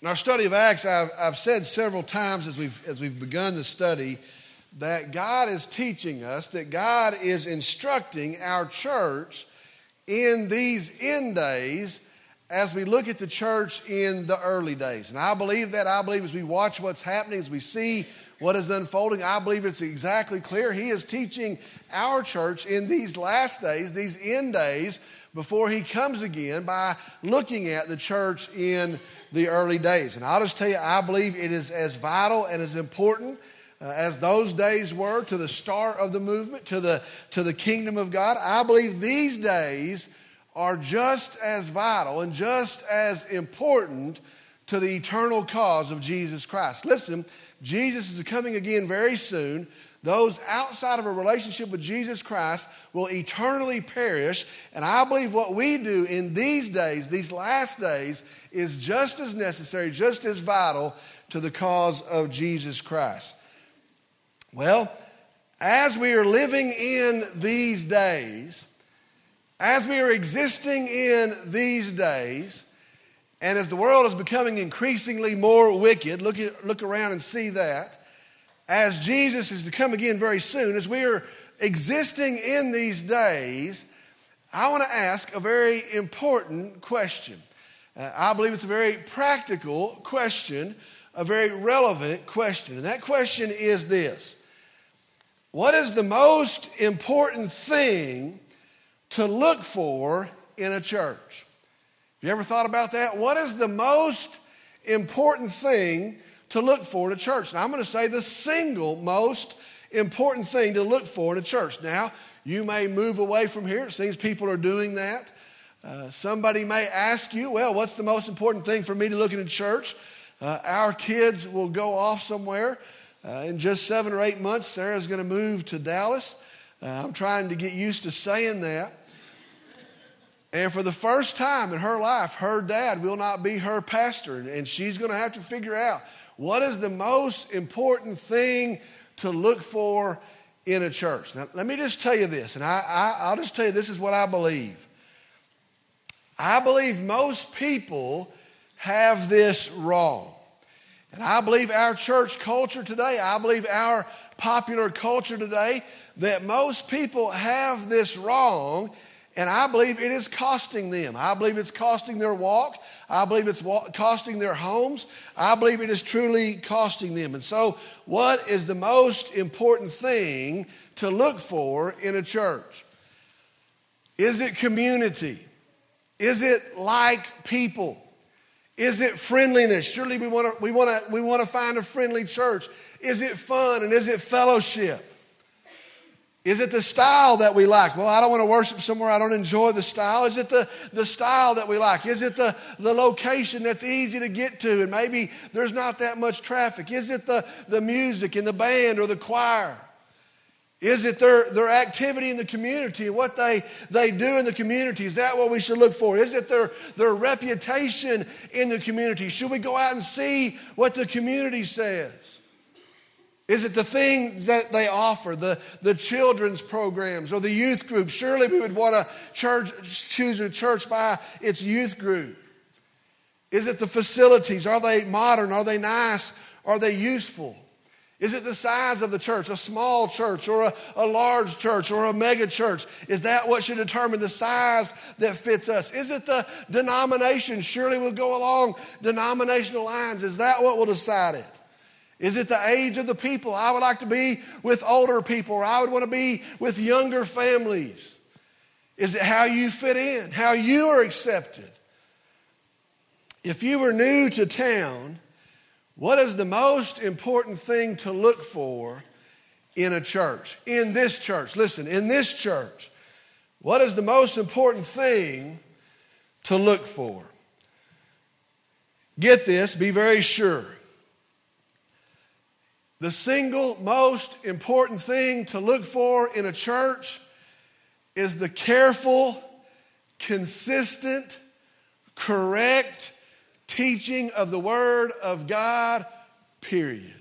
In our study of Acts, I've, I've said several times as we've, as we've begun the study that God is teaching us, that God is instructing our church in these end days as we look at the church in the early days. And I believe that. I believe as we watch what's happening, as we see what is unfolding, I believe it's exactly clear. He is teaching our church in these last days, these end days, before He comes again by looking at the church in the early days. And I'll just tell you, I believe it is as vital and as important uh, as those days were to the start of the movement, to the, to the kingdom of God. I believe these days are just as vital and just as important to the eternal cause of Jesus Christ. Listen, Jesus is coming again very soon. Those outside of a relationship with Jesus Christ will eternally perish. And I believe what we do in these days, these last days, is just as necessary, just as vital to the cause of Jesus Christ. Well, as we are living in these days, as we are existing in these days, and as the world is becoming increasingly more wicked, look, at, look around and see that as Jesus is to come again very soon, as we are existing in these days, I want to ask a very important question. Uh, I believe it's a very practical question, a very relevant question. And that question is this What is the most important thing to look for in a church? Have you ever thought about that? What is the most important thing to look for in a church. Now, I'm going to say the single most important thing to look for in a church. Now, you may move away from here. It seems people are doing that. Uh, somebody may ask you, well, what's the most important thing for me to look in a church? Uh, our kids will go off somewhere. Uh, in just seven or eight months, Sarah's going to move to Dallas. Uh, I'm trying to get used to saying that. And for the first time in her life, her dad will not be her pastor. And she's going to have to figure out what is the most important thing to look for in a church? Now, let me just tell you this, and I, I, I'll just tell you this is what I believe. I believe most people have this wrong. And I believe our church culture today, I believe our popular culture today, that most people have this wrong and I believe it is costing them. I believe it's costing their walk. I believe it's costing their homes. I believe it is truly costing them. And so, what is the most important thing to look for in a church? Is it community? Is it like people? Is it friendliness? Surely we want to we want to we want to find a friendly church. Is it fun and is it fellowship? Is it the style that we like? Well, I don't want to worship somewhere I don't enjoy the style. Is it the, the style that we like? Is it the, the location that's easy to get to and maybe there's not that much traffic? Is it the, the music and the band or the choir? Is it their, their activity in the community and what they, they do in the community? Is that what we should look for? Is it their, their reputation in the community? Should we go out and see what the community says? Is it the things that they offer, the, the children's programs or the youth group? Surely we would want to church, choose a church by its youth group. Is it the facilities? Are they modern? Are they nice? Are they useful? Is it the size of the church, a small church or a, a large church or a mega church? Is that what should determine the size that fits us? Is it the denomination? Surely we'll go along denominational lines. Is that what will decide it? Is it the age of the people? I would like to be with older people, or I would want to be with younger families. Is it how you fit in, how you are accepted? If you were new to town, what is the most important thing to look for in a church? In this church, listen, in this church, what is the most important thing to look for? Get this, be very sure. The single most important thing to look for in a church is the careful, consistent, correct teaching of the Word of God, period.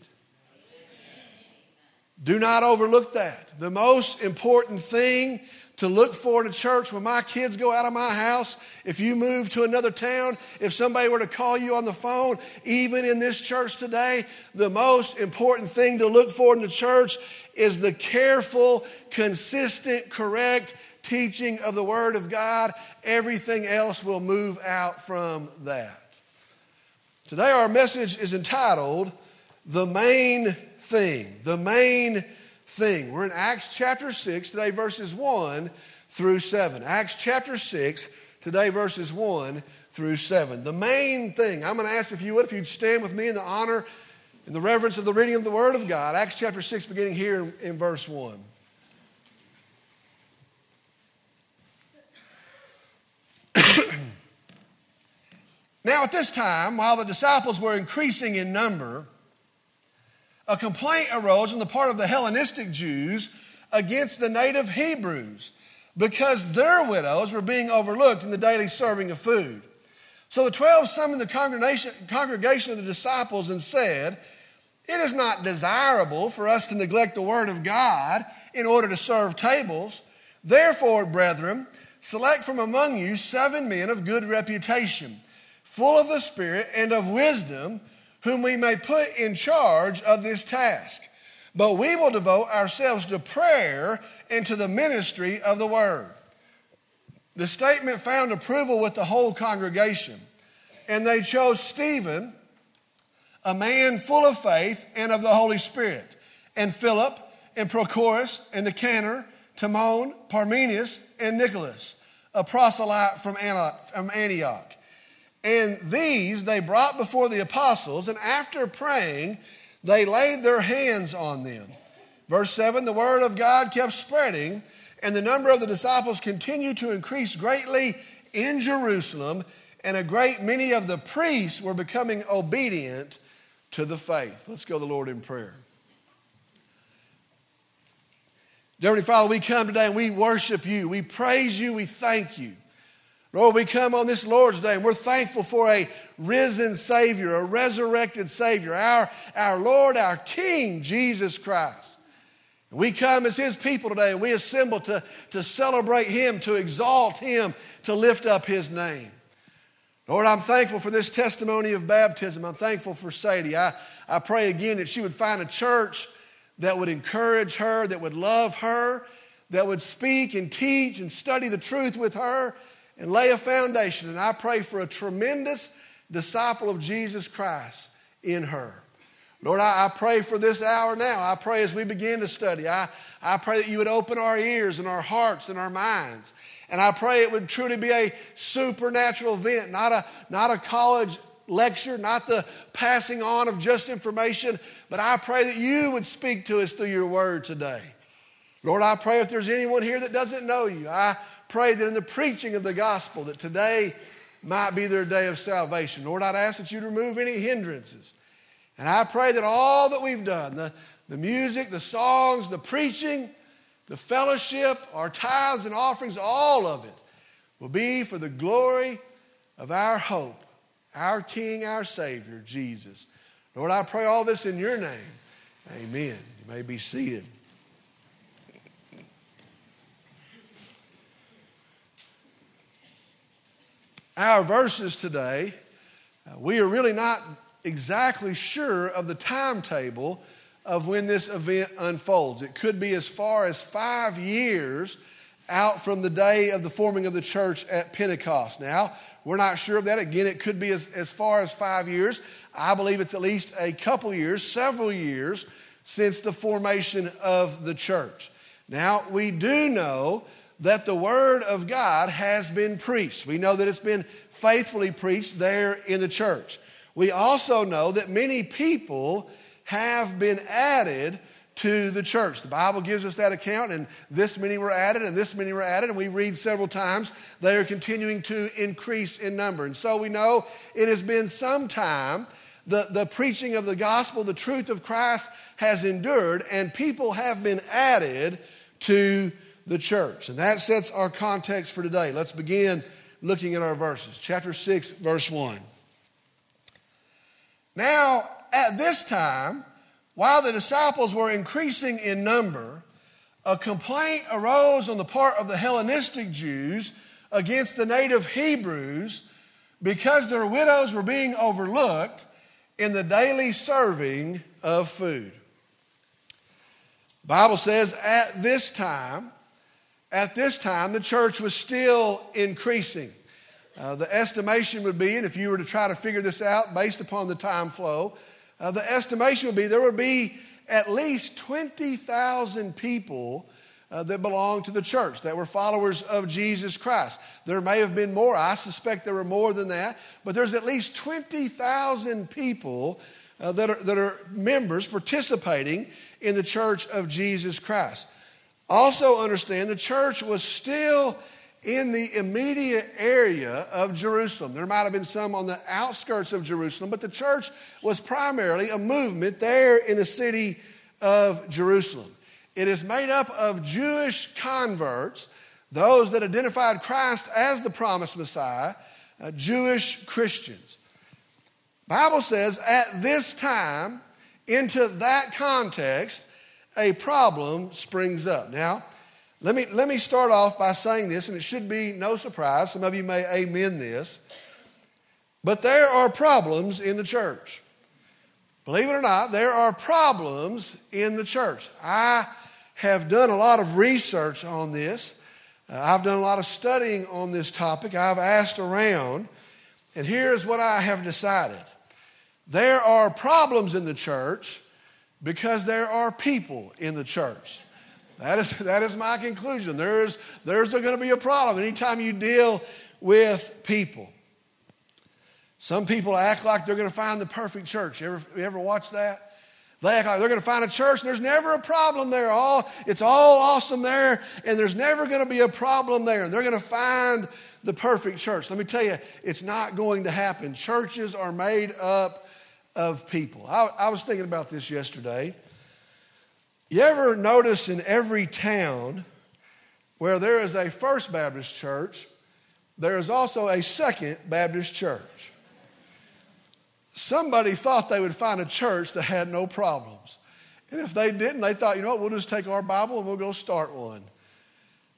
Do not overlook that. The most important thing to look forward to church when my kids go out of my house, if you move to another town, if somebody were to call you on the phone, even in this church today, the most important thing to look for in the church is the careful, consistent, correct teaching of the Word of God. Everything else will move out from that. Today, our message is entitled The Main Thing. The Main thing. We're in Acts chapter 6, today verses 1 through 7. Acts chapter 6, today verses 1 through 7. The main thing, I'm going to ask if you would, if you'd stand with me in the honor and the reverence of the reading of the Word of God. Acts chapter 6, beginning here in, in verse 1. now, at this time, while the disciples were increasing in number, a complaint arose on the part of the Hellenistic Jews against the native Hebrews because their widows were being overlooked in the daily serving of food. So the twelve summoned the congregation, congregation of the disciples and said, It is not desirable for us to neglect the word of God in order to serve tables. Therefore, brethren, select from among you seven men of good reputation, full of the Spirit and of wisdom whom we may put in charge of this task. But we will devote ourselves to prayer and to the ministry of the word. The statement found approval with the whole congregation, and they chose Stephen, a man full of faith and of the Holy Spirit, and Philip, and Prochorus, and Nicanor, Timon, Parmenas, and Nicholas, a proselyte from Antioch. And these they brought before the apostles, and after praying, they laid their hands on them. Verse 7 the word of God kept spreading, and the number of the disciples continued to increase greatly in Jerusalem, and a great many of the priests were becoming obedient to the faith. Let's go to the Lord in prayer. Dear Heavenly Father, we come today and we worship you. We praise you. We thank you. Lord, we come on this Lord's Day and we're thankful for a risen Savior, a resurrected Savior, our, our Lord, our King, Jesus Christ. We come as His people today and we assemble to, to celebrate Him, to exalt Him, to lift up His name. Lord, I'm thankful for this testimony of baptism. I'm thankful for Sadie. I, I pray again that she would find a church that would encourage her, that would love her, that would speak and teach and study the truth with her and lay a foundation. And I pray for a tremendous disciple of Jesus Christ in her. Lord, I, I, pray for this hour now. I pray as we begin to study, I, I pray that you would open our ears and our hearts and our minds. And I pray it would truly be a supernatural event, not a, not a college lecture, not the passing on of just information, but I pray that you would speak to us through your word today. Lord, I pray if there's anyone here that doesn't know you, I pray that in the preaching of the gospel, that today might be their day of salvation. Lord, I'd ask that you'd remove any hindrances. And I pray that all that we've done, the, the music, the songs, the preaching, the fellowship, our tithes and offerings, all of it will be for the glory of our hope, our King, our Savior, Jesus. Lord, I pray all this in your name. Amen. You may be seated. Our verses today, uh, we are really not exactly sure of the timetable of when this event unfolds. It could be as far as five years out from the day of the forming of the church at Pentecost. Now, we're not sure of that. Again, it could be as, as far as five years. I believe it's at least a couple years, several years since the formation of the church. Now, we do know that the Word of God has been preached. We know that it's been faithfully preached there in the church. We also know that many people have been added to the church. The Bible gives us that account, and this many were added, and this many were added, and we read several times they are continuing to increase in number. And so we know it has been some time. The, the preaching of the gospel, the truth of Christ has endured, and people have been added to the church. And that sets our context for today. Let's begin looking at our verses. Chapter 6, verse 1. Now, at this time, while the disciples were increasing in number, a complaint arose on the part of the Hellenistic Jews against the native Hebrews because their widows were being overlooked in the daily serving of food. Bible says at this time, at this time, the church was still increasing. Uh, the estimation would be, and if you were to try to figure this out based upon the time flow, uh, the estimation would be there would be at least 20,000 people uh, that belonged to the church, that were followers of Jesus Christ. There may have been more. I suspect there were more than that. But there's at least 20,000 people uh, that, are, that are members participating in the church of Jesus Christ. Also, understand the church was still in the immediate area of Jerusalem. There might have been some on the outskirts of Jerusalem, but the church was primarily a movement there in the city of Jerusalem. It is made up of Jewish converts, those that identified Christ as the promised Messiah, uh, Jewish Christians. Bible says at this time, into that context, a problem springs up. Now, let me, let me start off by saying this, and it should be no surprise. Some of you may amen this. But there are problems in the church. Believe it or not, there are problems in the church. I have done a lot of research on this. Uh, I've done a lot of studying on this topic. I've asked around, and here's what I have decided there are problems in the church because there are people in the church. That is, that is my conclusion. There's, there's going to be a problem anytime you deal with people. Some people act like they're going to find the perfect church. You ever, you ever watch that? They act like they're going to find a church and there's never a problem there. All, it's all awesome there and there's never going to be a problem there. And they're going to find the perfect church. Let me tell you, it's not going to happen. Churches are made up of people. I, I was thinking about this yesterday. You ever notice in every town where there is a First Baptist church, there is also a Second Baptist church? somebody thought they would find a church that had no problems. And if they didn't, they thought, you know what, we'll just take our Bible and we'll go start one.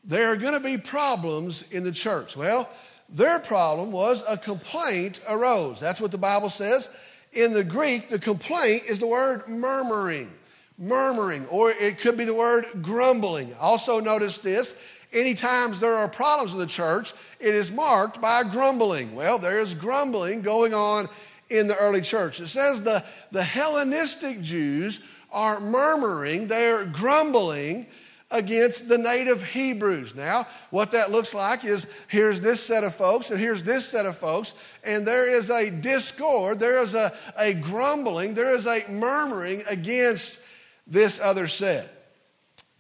There are going to be problems in the church. Well, their problem was a complaint arose. That's what the Bible says. In the Greek, the complaint is the word murmuring. Murmuring, or it could be the word grumbling. Also, notice this anytime there are problems in the church, it is marked by grumbling. Well, there is grumbling going on in the early church. It says the, the Hellenistic Jews are murmuring, they're grumbling against the native Hebrews. Now, what that looks like is here's this set of folks and here's this set of folks, and there is a discord, there is a, a grumbling, there is a murmuring against this other set.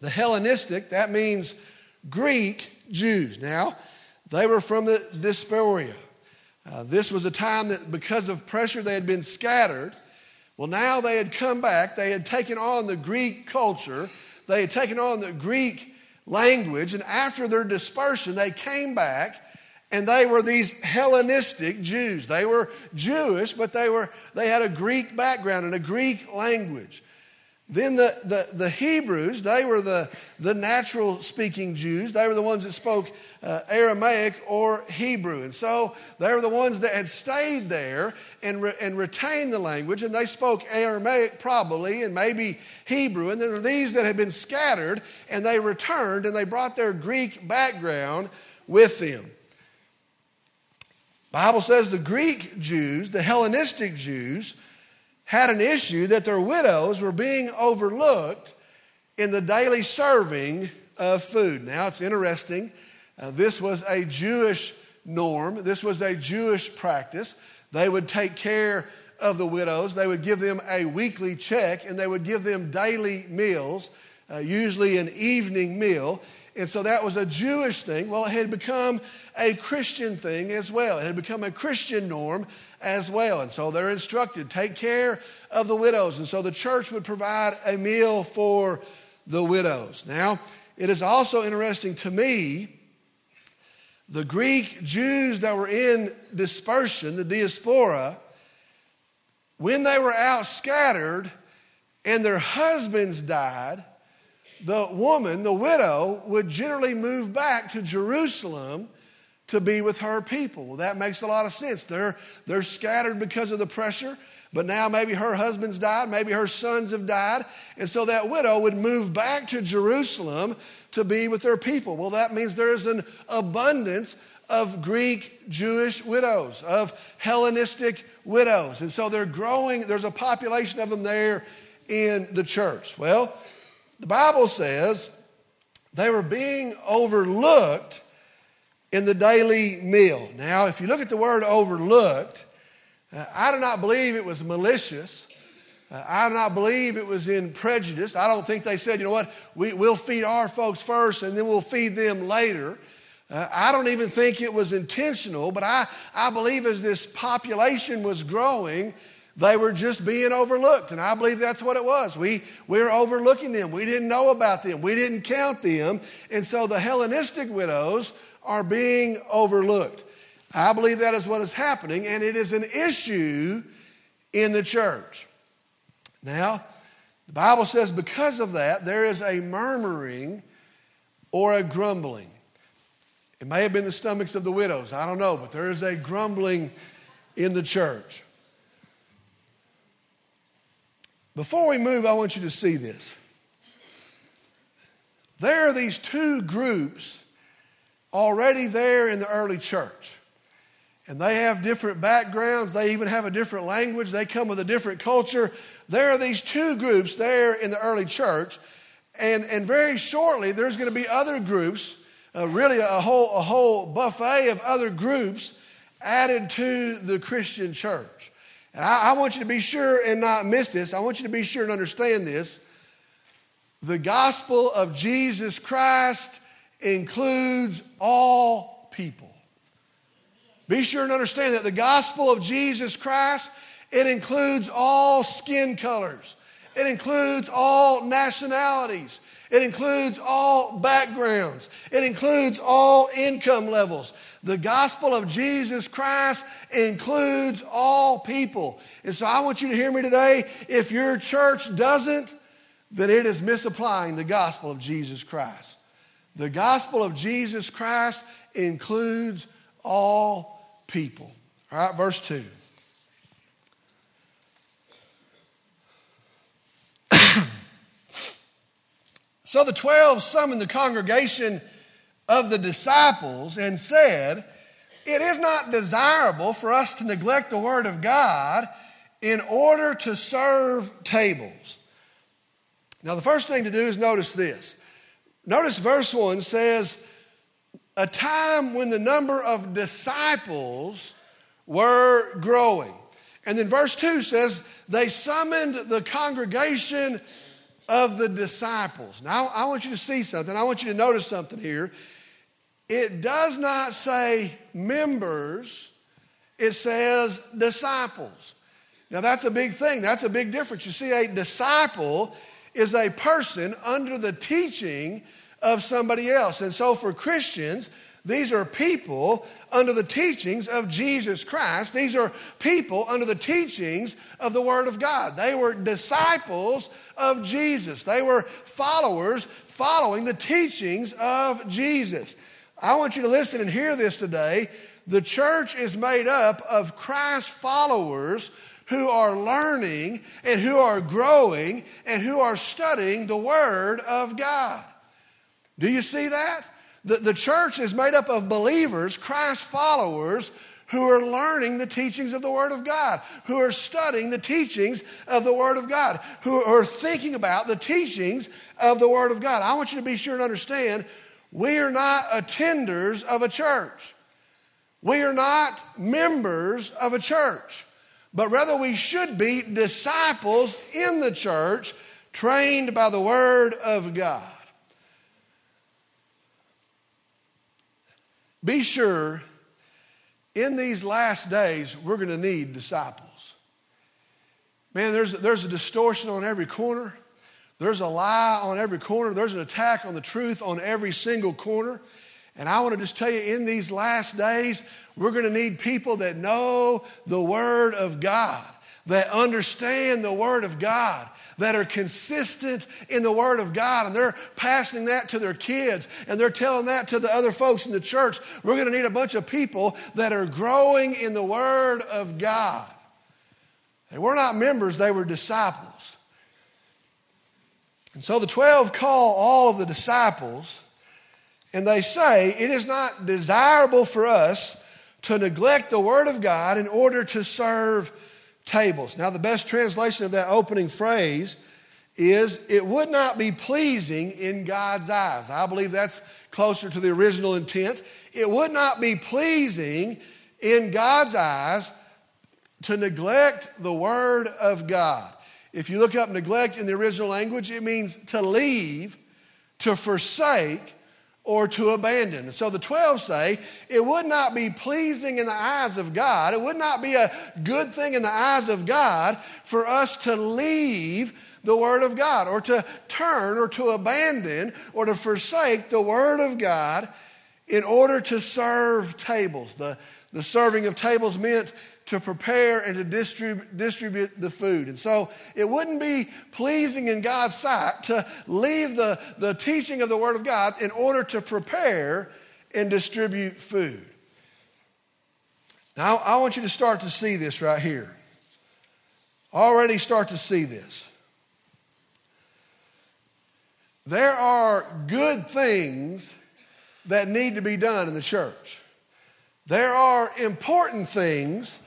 The Hellenistic, that means Greek Jews. Now, they were from the diaspora. Uh, this was a time that, because of pressure, they had been scattered. Well, now they had come back. They had taken on the Greek culture, they had taken on the Greek language, and after their dispersion, they came back and they were these Hellenistic Jews. They were Jewish, but they, were, they had a Greek background and a Greek language. Then the, the, the Hebrews, they were the, the natural speaking Jews. They were the ones that spoke uh, Aramaic or Hebrew. And so they were the ones that had stayed there and, re- and retained the language, and they spoke Aramaic probably and maybe Hebrew. And then there were these that had been scattered, and they returned and they brought their Greek background with them. Bible says the Greek Jews, the Hellenistic Jews, had an issue that their widows were being overlooked in the daily serving of food. Now, it's interesting. Uh, this was a Jewish norm, this was a Jewish practice. They would take care of the widows, they would give them a weekly check, and they would give them daily meals, uh, usually an evening meal. And so that was a Jewish thing. Well, it had become a Christian thing as well. It had become a Christian norm as well. And so they're instructed take care of the widows. And so the church would provide a meal for the widows. Now, it is also interesting to me the Greek Jews that were in dispersion, the diaspora, when they were out scattered and their husbands died, the woman, the widow, would generally move back to Jerusalem to be with her people. Well, that makes a lot of sense. They're, they're scattered because of the pressure, but now maybe her husband's died, maybe her sons have died, and so that widow would move back to Jerusalem to be with their people. Well, that means there's an abundance of Greek Jewish widows, of Hellenistic widows. And so they're growing, there's a population of them there in the church. Well, the Bible says they were being overlooked in the daily meal. Now, if you look at the word overlooked, uh, I do not believe it was malicious. Uh, I do not believe it was in prejudice. I don't think they said, you know what, we, will feed our folks first and then we'll feed them later. Uh, I don't even think it was intentional, but I, I believe as this population was growing, they were just being overlooked. And I believe that's what it was. We, we were overlooking them. We didn't know about them. We didn't count them. And so the Hellenistic widows are being overlooked. I believe that is what is happening, and it is an issue in the church. Now, the Bible says because of that, there is a murmuring or a grumbling. It may have been the stomachs of the widows, I don't know, but there is a grumbling in the church. Before we move, I want you to see this. There are these two groups already there in the early church. And they have different backgrounds. They even have a different language. They come with a different culture. There are these two groups there in the early church. And, and very shortly, there's going to be other groups, uh, really a whole, a whole buffet of other groups added to the Christian church. And I, I want you to be sure and not miss this. I want you to be sure and understand this. The gospel of Jesus Christ includes all people. Be sure and understand that the gospel of Jesus Christ, it includes all skin colors. It includes all nationalities. It includes all backgrounds. It includes all income levels. The gospel of Jesus Christ includes all people. And so I want you to hear me today. If your church doesn't, then it is misapplying the gospel of Jesus Christ. The gospel of Jesus Christ includes all people. All right, verse 2. So the twelve summoned the congregation of the disciples and said, It is not desirable for us to neglect the word of God in order to serve tables. Now, the first thing to do is notice this Notice verse 1 says, a time when the number of disciples were growing. And then verse 2 says, they summoned the congregation of the disciples. Now, I want you to see something. I want you to notice something here. It does not say members, it says disciples. Now, that's a big thing. That's a big difference. You see, a disciple is a person under the teaching of somebody else. And so for Christians, these are people under the teachings of Jesus Christ. These are people under the teachings of the Word of God. They were disciples of Jesus, they were followers following the teachings of Jesus. I want you to listen and hear this today. The church is made up of Christ followers who are learning and who are growing and who are studying the Word of God. Do you see that? The, the church is made up of believers, Christ followers, who are learning the teachings of the Word of God, who are studying the teachings of the Word of God, who are thinking about the teachings of the Word of God. I want you to be sure and understand we are not attenders of a church. We are not members of a church, but rather we should be disciples in the church, trained by the Word of God. Be sure in these last days, we're going to need disciples. Man, there's, there's a distortion on every corner. There's a lie on every corner. There's an attack on the truth on every single corner. And I want to just tell you, in these last days, we're going to need people that know the Word of God, that understand the Word of God, that are consistent in the Word of God, and they're passing that to their kids, and they're telling that to the other folks in the church. We're going to need a bunch of people that are growing in the Word of God. They were not members, they were disciples. And so the 12 call all of the disciples, and they say, It is not desirable for us to neglect the Word of God in order to serve tables. Now, the best translation of that opening phrase is, It would not be pleasing in God's eyes. I believe that's closer to the original intent. It would not be pleasing in God's eyes to neglect the Word of God. If you look up neglect in the original language, it means to leave, to forsake, or to abandon. And so the 12 say it would not be pleasing in the eyes of God, it would not be a good thing in the eyes of God for us to leave the Word of God or to turn or to abandon or to forsake the Word of God in order to serve tables. The, the serving of tables meant to prepare and to distribute, distribute the food. And so it wouldn't be pleasing in God's sight to leave the, the teaching of the Word of God in order to prepare and distribute food. Now, I want you to start to see this right here. Already start to see this. There are good things that need to be done in the church. There are important things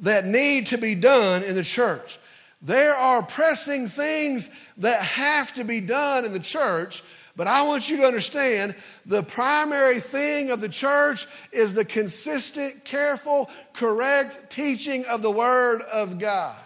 that need to be done in the church. There are pressing things that have to be done in the church, but I want you to understand the primary thing of the church is the consistent, careful, correct teaching of the Word of God.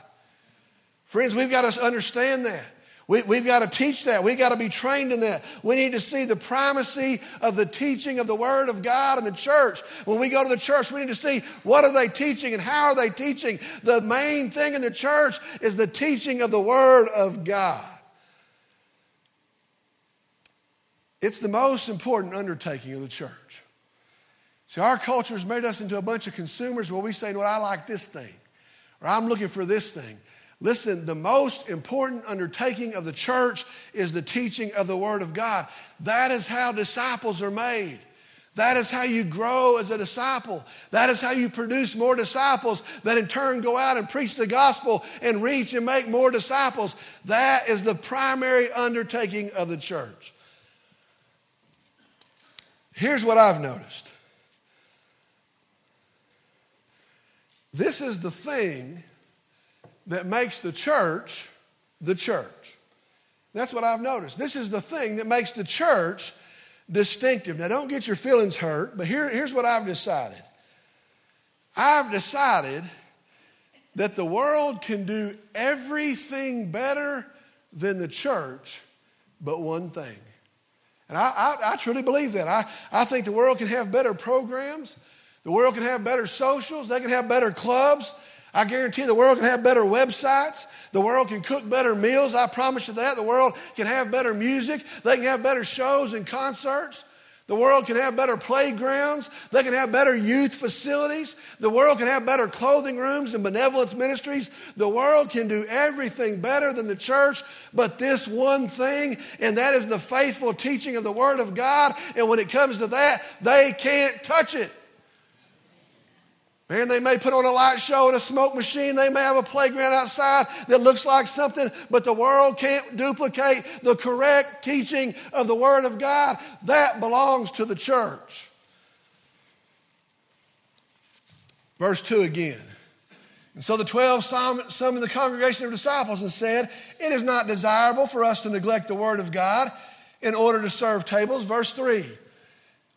Friends, we've got to understand that. We, have got to teach that. We've got to be trained in that. We need to see the primacy of the teaching of the Word of God in the church. When we go to the church, we need to see what are they teaching and how are they teaching. The main thing in the church is the teaching of the Word of God. It's the most important undertaking of the church. See, our culture has made us into a bunch of consumers where we say, well, I like this thing, or I'm looking for this thing. Listen, the most important undertaking of the church is the teaching of the Word of God. That is how disciples are made. That is how you grow as a disciple. That is how you produce more disciples that in turn go out and preach the gospel and reach and make more disciples. That is the primary undertaking of the church. Here's what I've noticed this is the thing that makes the church the church. That's what I've noticed. This is the thing that makes the church distinctive. Now, don't get your feelings hurt, but here, here's what I've decided I've decided that the world can do everything better than the church, but one thing. And I, I, I, truly believe that. I, I think the world can have better programs, the world can have better socials, they can have better clubs, I guarantee the world can have better websites. The world can cook better meals. I promise you that. The world can have better music. They can have better shows and concerts. The world can have better playgrounds. They can have better youth facilities. The world can have better clothing rooms and benevolence ministries. The world can do everything better than the church, but this one thing, and that is the faithful teaching of the Word of God. And when it comes to that, they can't touch it. Man, they may put on a light show and a smoke machine. They may have a playground outside that looks like something, but the world can't duplicate the correct teaching of the Word of God. That belongs to the church. Verse 2 again. And so the 12 summoned the congregation of disciples and said, It is not desirable for us to neglect the Word of God in order to serve tables. Verse 3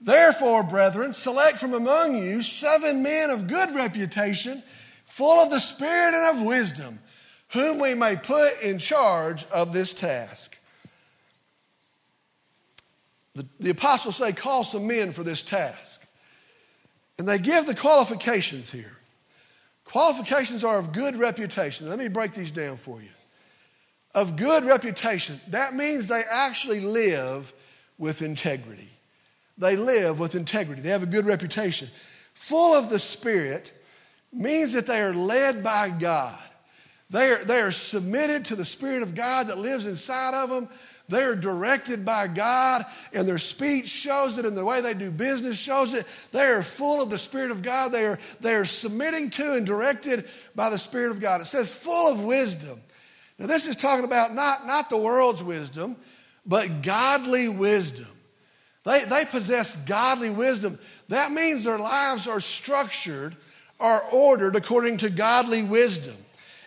Therefore, brethren, select from among you seven men of good reputation, full of the Spirit and of wisdom, whom we may put in charge of this task. The, the apostles say, Call some men for this task. And they give the qualifications here. Qualifications are of good reputation. Let me break these down for you. Of good reputation, that means they actually live with integrity. They live with integrity, they have a good reputation. Full of the Spirit means that they are led by God. They are, they are submitted to the Spirit of God that lives inside of them. They are directed by God, and their speech shows it, and the way they do business shows it. They are full of the Spirit of God. They are, they are submitting to and directed by the Spirit of God. It says, full of wisdom. Now, this is talking about not, not the world's wisdom, but godly wisdom. They, they possess godly wisdom. That means their lives are structured, are ordered according to godly wisdom.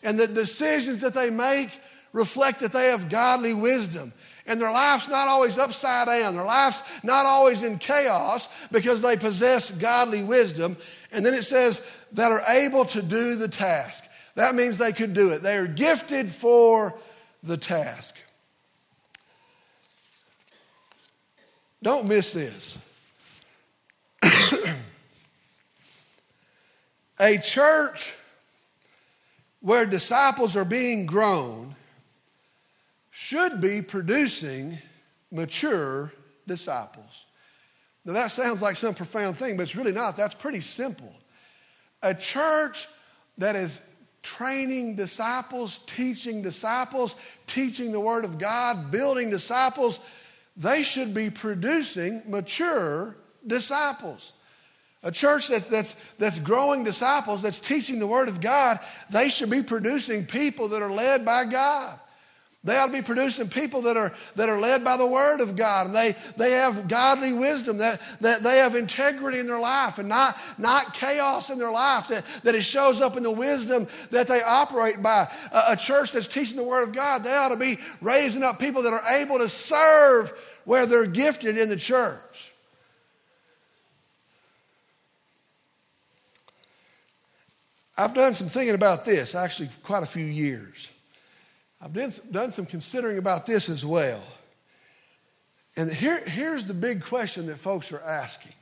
And the decisions that they make reflect that they have godly wisdom. And their life's not always upside down. Their life's not always in chaos because they possess godly wisdom. And then it says that are able to do the task. That means they could do it. They are gifted for the task. Don't miss this. a church where disciples are being grown should be producing mature disciples. Now, that sounds like some profound thing, but it's really not. That's pretty simple. A church that is training disciples, teaching disciples, teaching the Word of God, building disciples, they should be producing mature disciples. A church that, that's, that's growing disciples, that's teaching the Word of God, they should be producing people that are led by God. They ought to be producing people that are, that are led by the Word of God. And they, they have godly wisdom, that, that they have integrity in their life and not, not chaos in their life, that, that it shows up in the wisdom that they operate by. A, a church that's teaching the Word of God, they ought to be raising up people that are able to serve where they're gifted in the church. I've done some thinking about this, actually, quite a few years. I've done some, considering about this as well. And here, here's the big question that folks are asking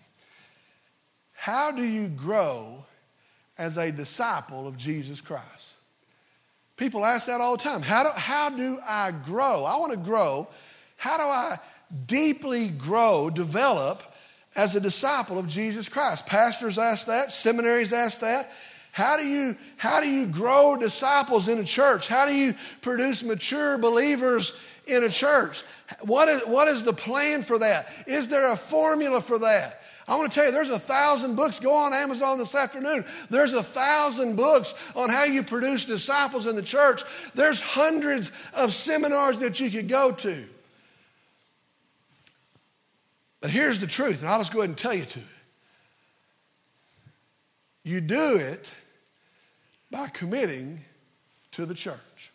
How do you grow as a disciple of Jesus Christ? People ask that all the time. How do, how do I grow? I want to grow. How do I deeply grow, develop as a disciple of Jesus Christ? Pastors ask that, seminaries ask that. How do you how do you grow disciples in a church? How do you produce mature believers in a church? What is, what is the plan for that? Is there a formula for that? I want to tell you, there's a thousand books. Go on Amazon this afternoon. There's a thousand books on how you produce disciples in the church. There's hundreds of seminars that you could go to. But here's the truth, and I'll just go ahead and tell you to. It. You do it by committing to the church.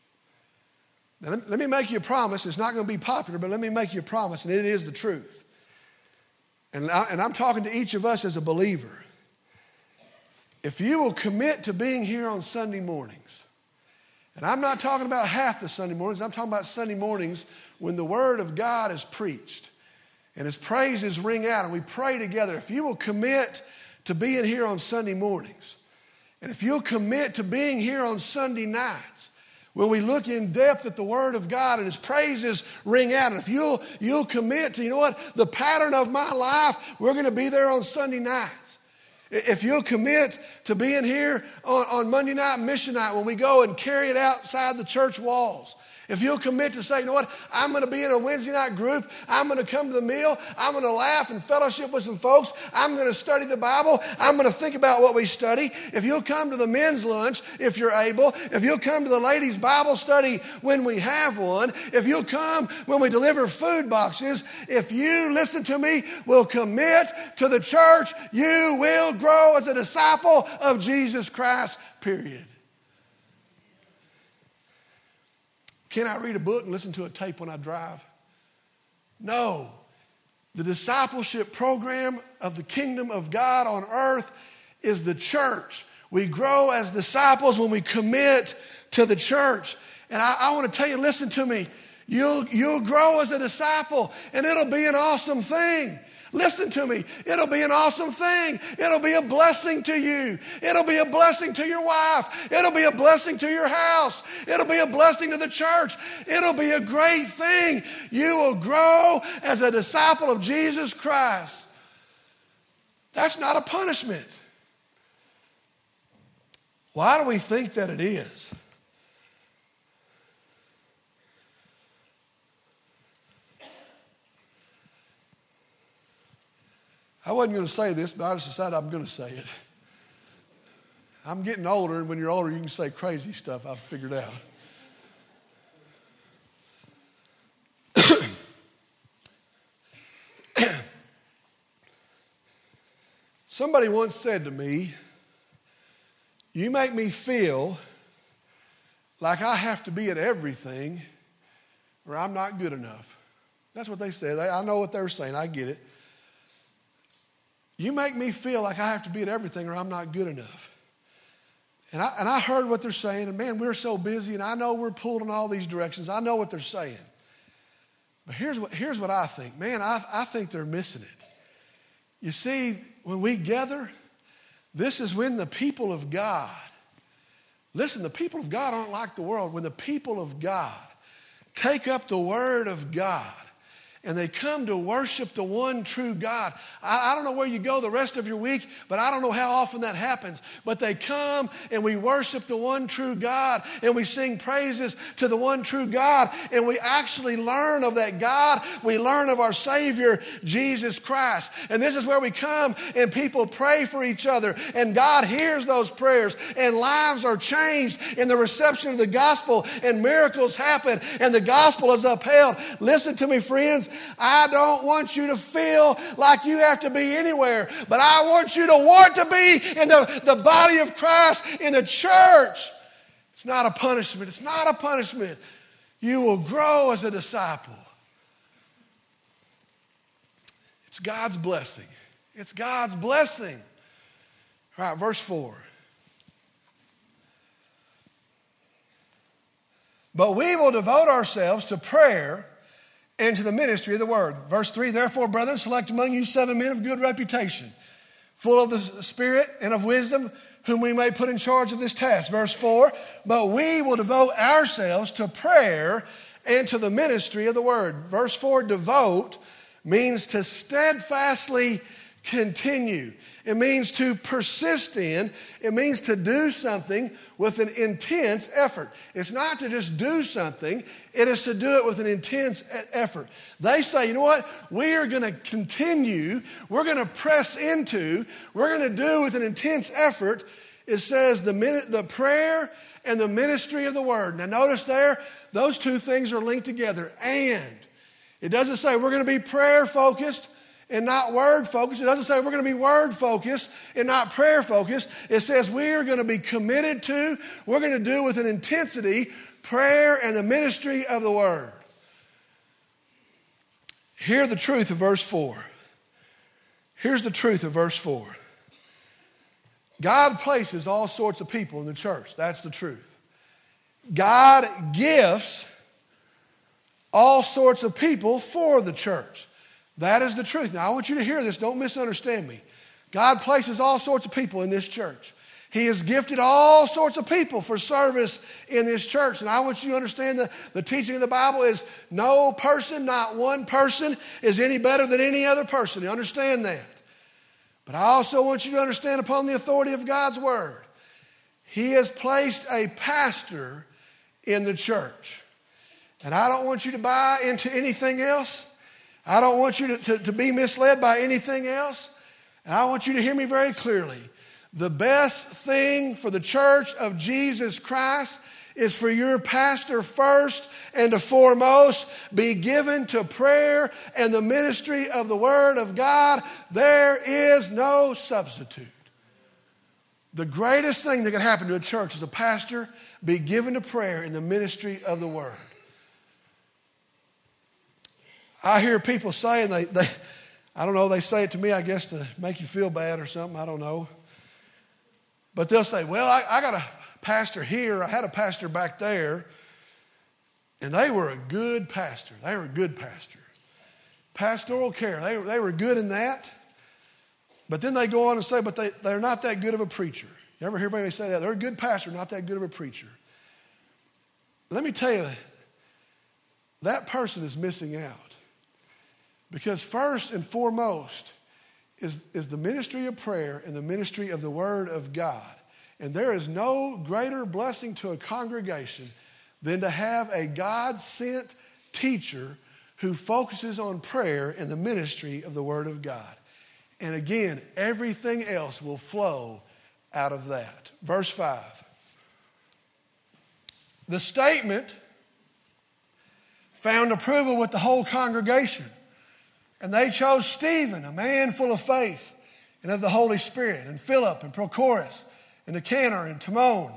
Now, let me make you a promise. It's not going to be popular, but let me make you a promise, and it is the truth. And, I, and I'm talking to each of us as a believer. If you will commit to being here on Sunday mornings, and I'm not talking about half the Sunday mornings, I'm talking about Sunday mornings when the Word of God is preached and His praises ring out and we pray together. If you will commit to being here on Sunday mornings, and if you'll commit to being here on Sunday nights, when we look in depth at the Word of God and His praises ring out, and if you'll, you'll commit to, you know what, the pattern of my life, we're going to be there on Sunday nights. If you'll commit to being here on, on Monday night, mission night, when we go and carry it outside the church walls, if you'll commit to say, you know what, I'm going to be in a Wednesday night group, I'm going to come to the meal, I'm going to laugh and fellowship with some folks, I'm going to study the Bible, I'm going to think about what we study. If you'll come to the men's lunch, if you're able, if you'll come to the ladies' Bible study when we have one, if you'll come when we deliver food boxes, if you, listen to me, will commit to the church, you will grow as a disciple of Jesus Christ, period. Can I read a book and listen to a tape when I drive? No. The discipleship program of the kingdom of God on earth is the church. We grow as disciples when we commit to the church. And I, I want to tell you listen to me. You'll, you'll grow as a disciple, and it'll be an awesome thing. Listen to me. It'll be an awesome thing. It'll be a blessing to you. It'll be a blessing to your wife. It'll be a blessing to your house. It'll be a blessing to the church. It'll be a great thing. You will grow as a disciple of Jesus Christ. That's not a punishment. Why do we think that it is? Wasn't going to say this, but I just decided I'm going to say it. I'm getting older, and when you're older, you can say crazy stuff, I've figured out. Somebody once said to me, You make me feel like I have to be at everything or I'm not good enough. That's what they said. I know what they were saying. I get it. You make me feel like I have to be at everything or I'm not good enough. And I, and I heard what they're saying, and man, we're so busy, and I know we're pulled in all these directions. I know what they're saying. But here's what, here's what I think man, I, I think they're missing it. You see, when we gather, this is when the people of God, listen, the people of God aren't like the world. When the people of God take up the word of God and they come to worship the one true God. I, I, don't know where you go the rest of your week, but I don't know how often that happens. But they come and we worship the one true God and we sing praises to the one true God and we actually learn of that God. We learn of our Savior, Jesus Christ. And this is where we come and people pray for each other and God hears those prayers and lives are changed in the reception of the gospel and miracles happen and the gospel is upheld. Listen to me, friends. I don't want you to feel like you have to be anywhere, but I want you to want to be in the, the body of Christ, in the church. It's not a punishment. It's not a punishment. You will grow as a disciple. It's God's blessing. It's God's blessing. All right, verse 4. But we will devote ourselves to prayer into the ministry of the word. Verse 3 Therefore, brethren, select among you seven men of good reputation, full of the Spirit and of wisdom, whom we may put in charge of this task. Verse 4 But we will devote ourselves to prayer and to the ministry of the word. Verse 4 Devote means to steadfastly continue. It means to persist in. It means to do something with an intense effort. It's not to just do something, it is to do it with an intense effort. They say, you know what? We are going to continue, we're going to press into, we're going to do with an intense effort. It says the, minute, the prayer and the ministry of the word. Now, notice there, those two things are linked together. And it doesn't say we're going to be prayer focused and not word focused. It doesn't say we're going to be word focused and not prayer focused. It says we are going to be committed to, we're going to do with an intensity prayer and the ministry of the word. Hear the truth of verse 4. Here's the truth of verse 4. God places all sorts of people in the church. That's the truth. God gifts all sorts of people for the church. That is the truth. Now, I want you to hear this. Don't misunderstand me. God places all sorts of people in this church. He has gifted all sorts of people for service in this church. And I want you to understand that the teaching of the Bible is no person, not one person, is any better than any other person. You understand that? But I also want you to understand upon the authority of God's word, He has placed a pastor in the church. And I don't want you to buy into anything else. I don't want you to, to, to, be misled by anything else. And I want you to hear me very clearly. The best thing for the church of Jesus Christ is for your pastor first and to foremost be given to prayer and the ministry of the Word of God. There is no substitute. The greatest thing that can happen to a church is a pastor be given to prayer in the ministry of the Word. I hear people saying they, they, I don't know, they say it to me, I guess, to make you feel bad or something. I don't know. But they'll say, well, I, I got a pastor here, I had a pastor back there, and they were a good pastor. They were a good pastor. Pastoral care, they, they were good in that. But then they go on and say, but they, they're not that good of a preacher. You ever hear anybody say that? They're a good pastor, not that good of a preacher. Let me tell you, that person is missing out. Because first and foremost is, is the ministry of prayer and the ministry of the Word of God. And there is no greater blessing to a congregation than to have a God sent teacher who focuses on prayer and the ministry of the Word of God. And again, everything else will flow out of that. Verse 5. The statement found approval with the whole congregation. And they chose Stephen, a man full of faith and of the Holy Spirit, and Philip and Prochorus, and Nicanor and Timon,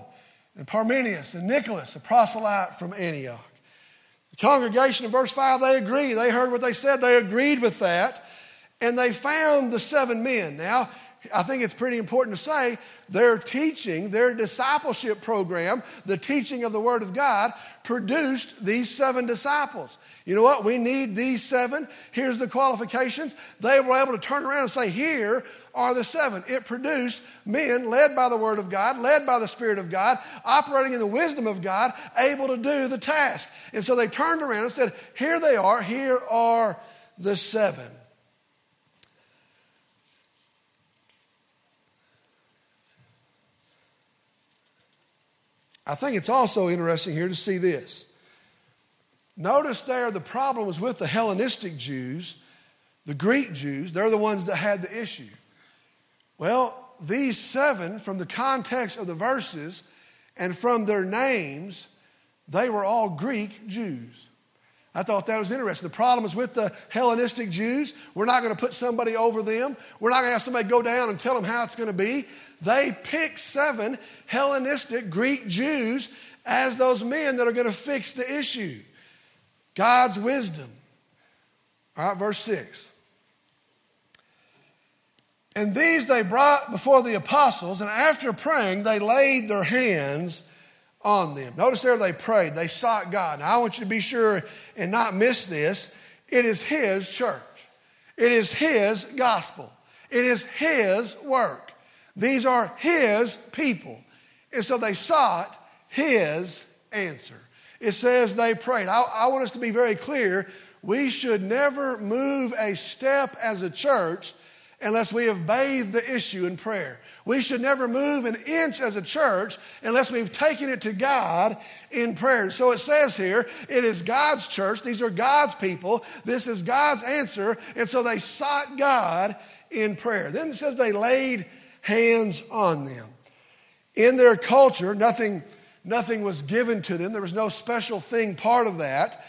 and Parmenius and Nicholas, a proselyte from Antioch. The congregation in verse 5, they agree. They heard what they said, they agreed with that, and they found the seven men. Now, I think it's pretty important to say their teaching, their discipleship program, the teaching of the Word of God, produced these seven disciples. You know what? We need these seven. Here's the qualifications. They were able to turn around and say, Here are the seven. It produced men led by the Word of God, led by the Spirit of God, operating in the wisdom of God, able to do the task. And so they turned around and said, Here they are. Here are the seven. I think it's also interesting here to see this. Notice there the problem was with the Hellenistic Jews, the Greek Jews, they're the ones that had the issue. Well, these seven, from the context of the verses and from their names, they were all Greek Jews. I thought that was interesting. The problem is with the Hellenistic Jews, we're not going to put somebody over them. We're not going to have somebody go down and tell them how it's going to be. They pick seven Hellenistic Greek Jews as those men that are going to fix the issue. God's wisdom. All right, verse 6. And these they brought before the apostles, and after praying, they laid their hands on them. Notice there they prayed, they sought God. Now I want you to be sure and not miss this. It is His church, it is His gospel, it is His work. These are His people. And so they sought His answer. It says they prayed. I, I want us to be very clear. We should never move a step as a church unless we have bathed the issue in prayer. We should never move an inch as a church unless we've taken it to God in prayer. So it says here, it is God's church. These are God's people. This is God's answer. And so they sought God in prayer. Then it says they laid hands on them. In their culture, nothing, nothing was given to them. There was no special thing part of that.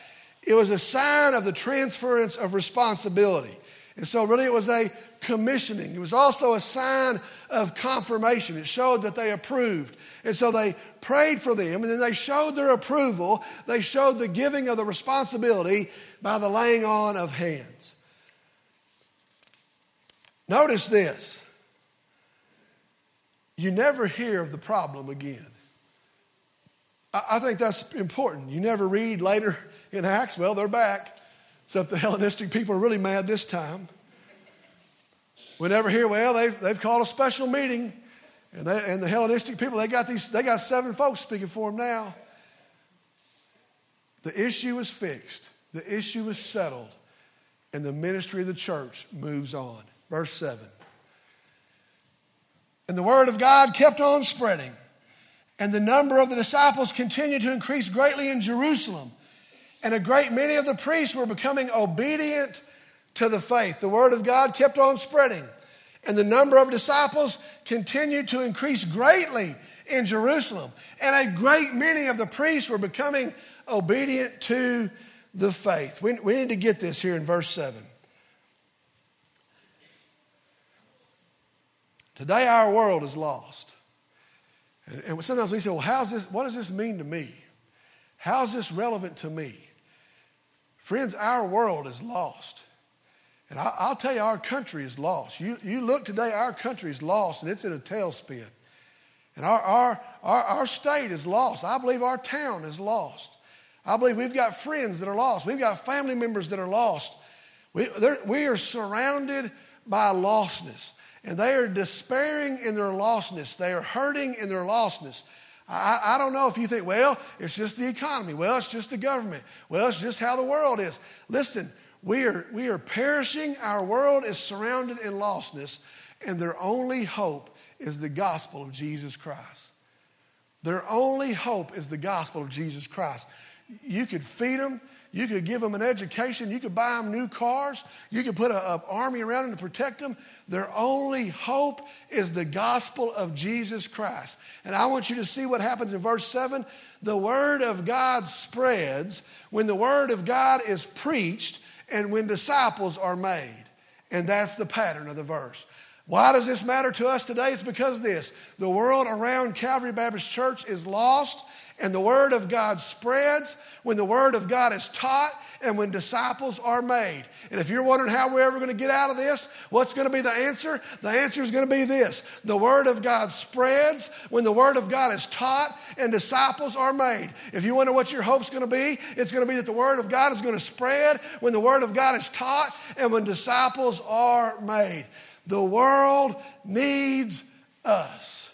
It was a sign of the transference of responsibility. And so, really, it was a commissioning. It was also a sign of confirmation. It showed that they approved. And so they prayed for them, and then they showed their approval. They showed the giving of the responsibility by the laying on of hands. Notice this you never hear of the problem again. I think that's important. You never read later in Acts, well, they're back. Except the Hellenistic people are really mad this time. We never hear, well, they've, they've called a special meeting. And, they, and the Hellenistic people, they got, these, they got seven folks speaking for them now. The issue is fixed, the issue is settled, and the ministry of the church moves on. Verse 7. And the word of God kept on spreading, and the number of the disciples continued to increase greatly in Jerusalem. And a great many of the priests were becoming obedient to the faith. The word of God kept on spreading, and the number of disciples continued to increase greatly in Jerusalem. And a great many of the priests were becoming obedient to the faith. We, we need to get this here in verse 7. Today, our world is lost. And, and sometimes we say, well, how's this, what does this mean to me? How's this relevant to me? Friends, our world is lost. And I, will tell you, our country is lost. You, you look today, our country is lost, and it's in a tailspin. And our, our, our, our state is lost. I believe our town is lost. I believe we've got friends that are lost. We've got family members that are lost. We, we are surrounded by lostness. And they are despairing in their lostness. They are hurting in their lostness. I, I, don't know if you think, well, it's just the economy. Well, it's just the government. Well, it's just how the world is. Listen, we are, we are perishing. Our world is surrounded in lostness, and their only hope is the gospel of Jesus Christ. Their only hope is the gospel of Jesus Christ. You could feed them. You could give them an education. You could buy them new cars. You could put an army around them to protect them. Their only hope is the gospel of Jesus Christ. And I want you to see what happens in verse 7. The word of God spreads when the word of God is preached and when disciples are made. And that's the pattern of the verse. Why does this matter to us today? It's because this the world around Calvary Baptist Church is lost and the Word of God spreads when the Word of God is taught and when disciples are made. And if you're wondering how we're ever going to get out of this, what's going to be the answer? The answer is going to be this the Word of God spreads when the Word of God is taught and disciples are made. If you wonder what your hope's going to be, it's going to be that the Word of God is going to spread when the Word of God is taught and when disciples are made. The world needs us.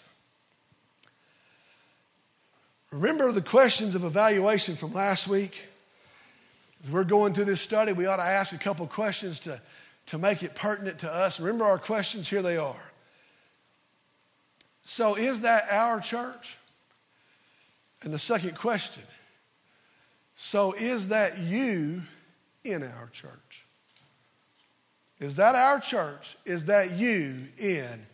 Remember the questions of evaluation from last week? As we're going through this study, we ought to ask a couple questions to, to make it pertinent to us. Remember our questions? Here they are. So, is that our church? And the second question so, is that you in our church? Is that our church? Is that you in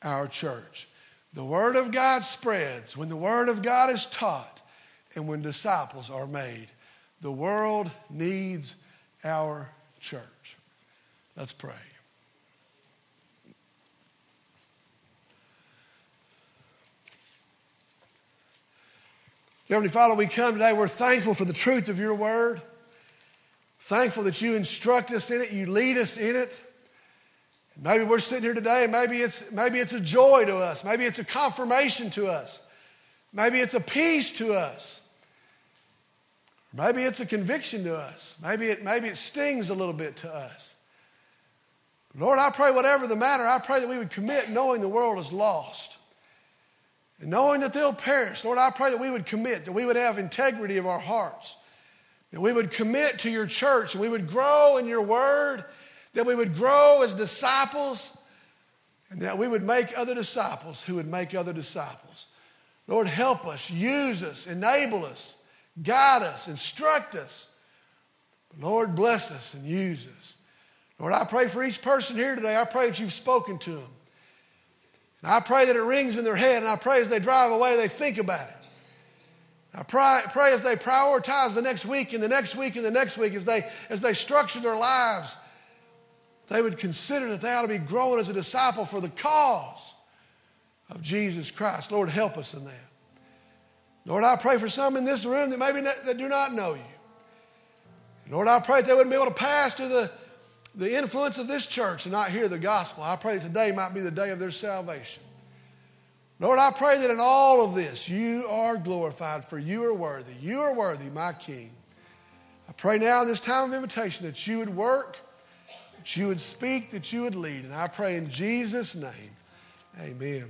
our church? The Word of God spreads when the Word of God is taught and when disciples are made. The world needs our church. Let's pray. Heavenly Father, we come today, we're thankful for the truth of your word. Thankful that you instruct us in it, you lead us in it. Maybe we're sitting here today, maybe it's, maybe it's a joy to us. Maybe it's a confirmation to us. Maybe it's a peace to us. Maybe it's a conviction to us. Maybe it, maybe it stings a little bit to us. Lord, I pray whatever the matter, I pray that we would commit knowing the world is lost. And knowing that they'll perish. Lord, I pray that we would commit, that we would have integrity of our hearts. That we would commit to your church and we would grow in your word that we would grow as disciples, and that we would make other disciples who would make other disciples. Lord, help us, use us, enable us, guide us, instruct us. Lord, bless us and use us. Lord, I pray for each person here today. I pray that you've spoken to them. And I pray that it rings in their head, and I pray as they drive away, they think about it. I pray, pray as they prioritize the next week and the next week and the next week, as they, as they structure their lives they would consider that they ought to be growing as a disciple for the cause of Jesus Christ. Lord, help us in that. Lord, I pray for some in this room that maybe that do not know you. Lord, I pray that they wouldn't be able to pass through the, the influence of this church and not hear the gospel. I pray that today might be the day of their salvation. Lord, I pray that in all of this you are glorified, for you are worthy. You are worthy, my King. I pray now in this time of invitation that you would work that you would speak, that you would lead. And I pray in Jesus' name, amen.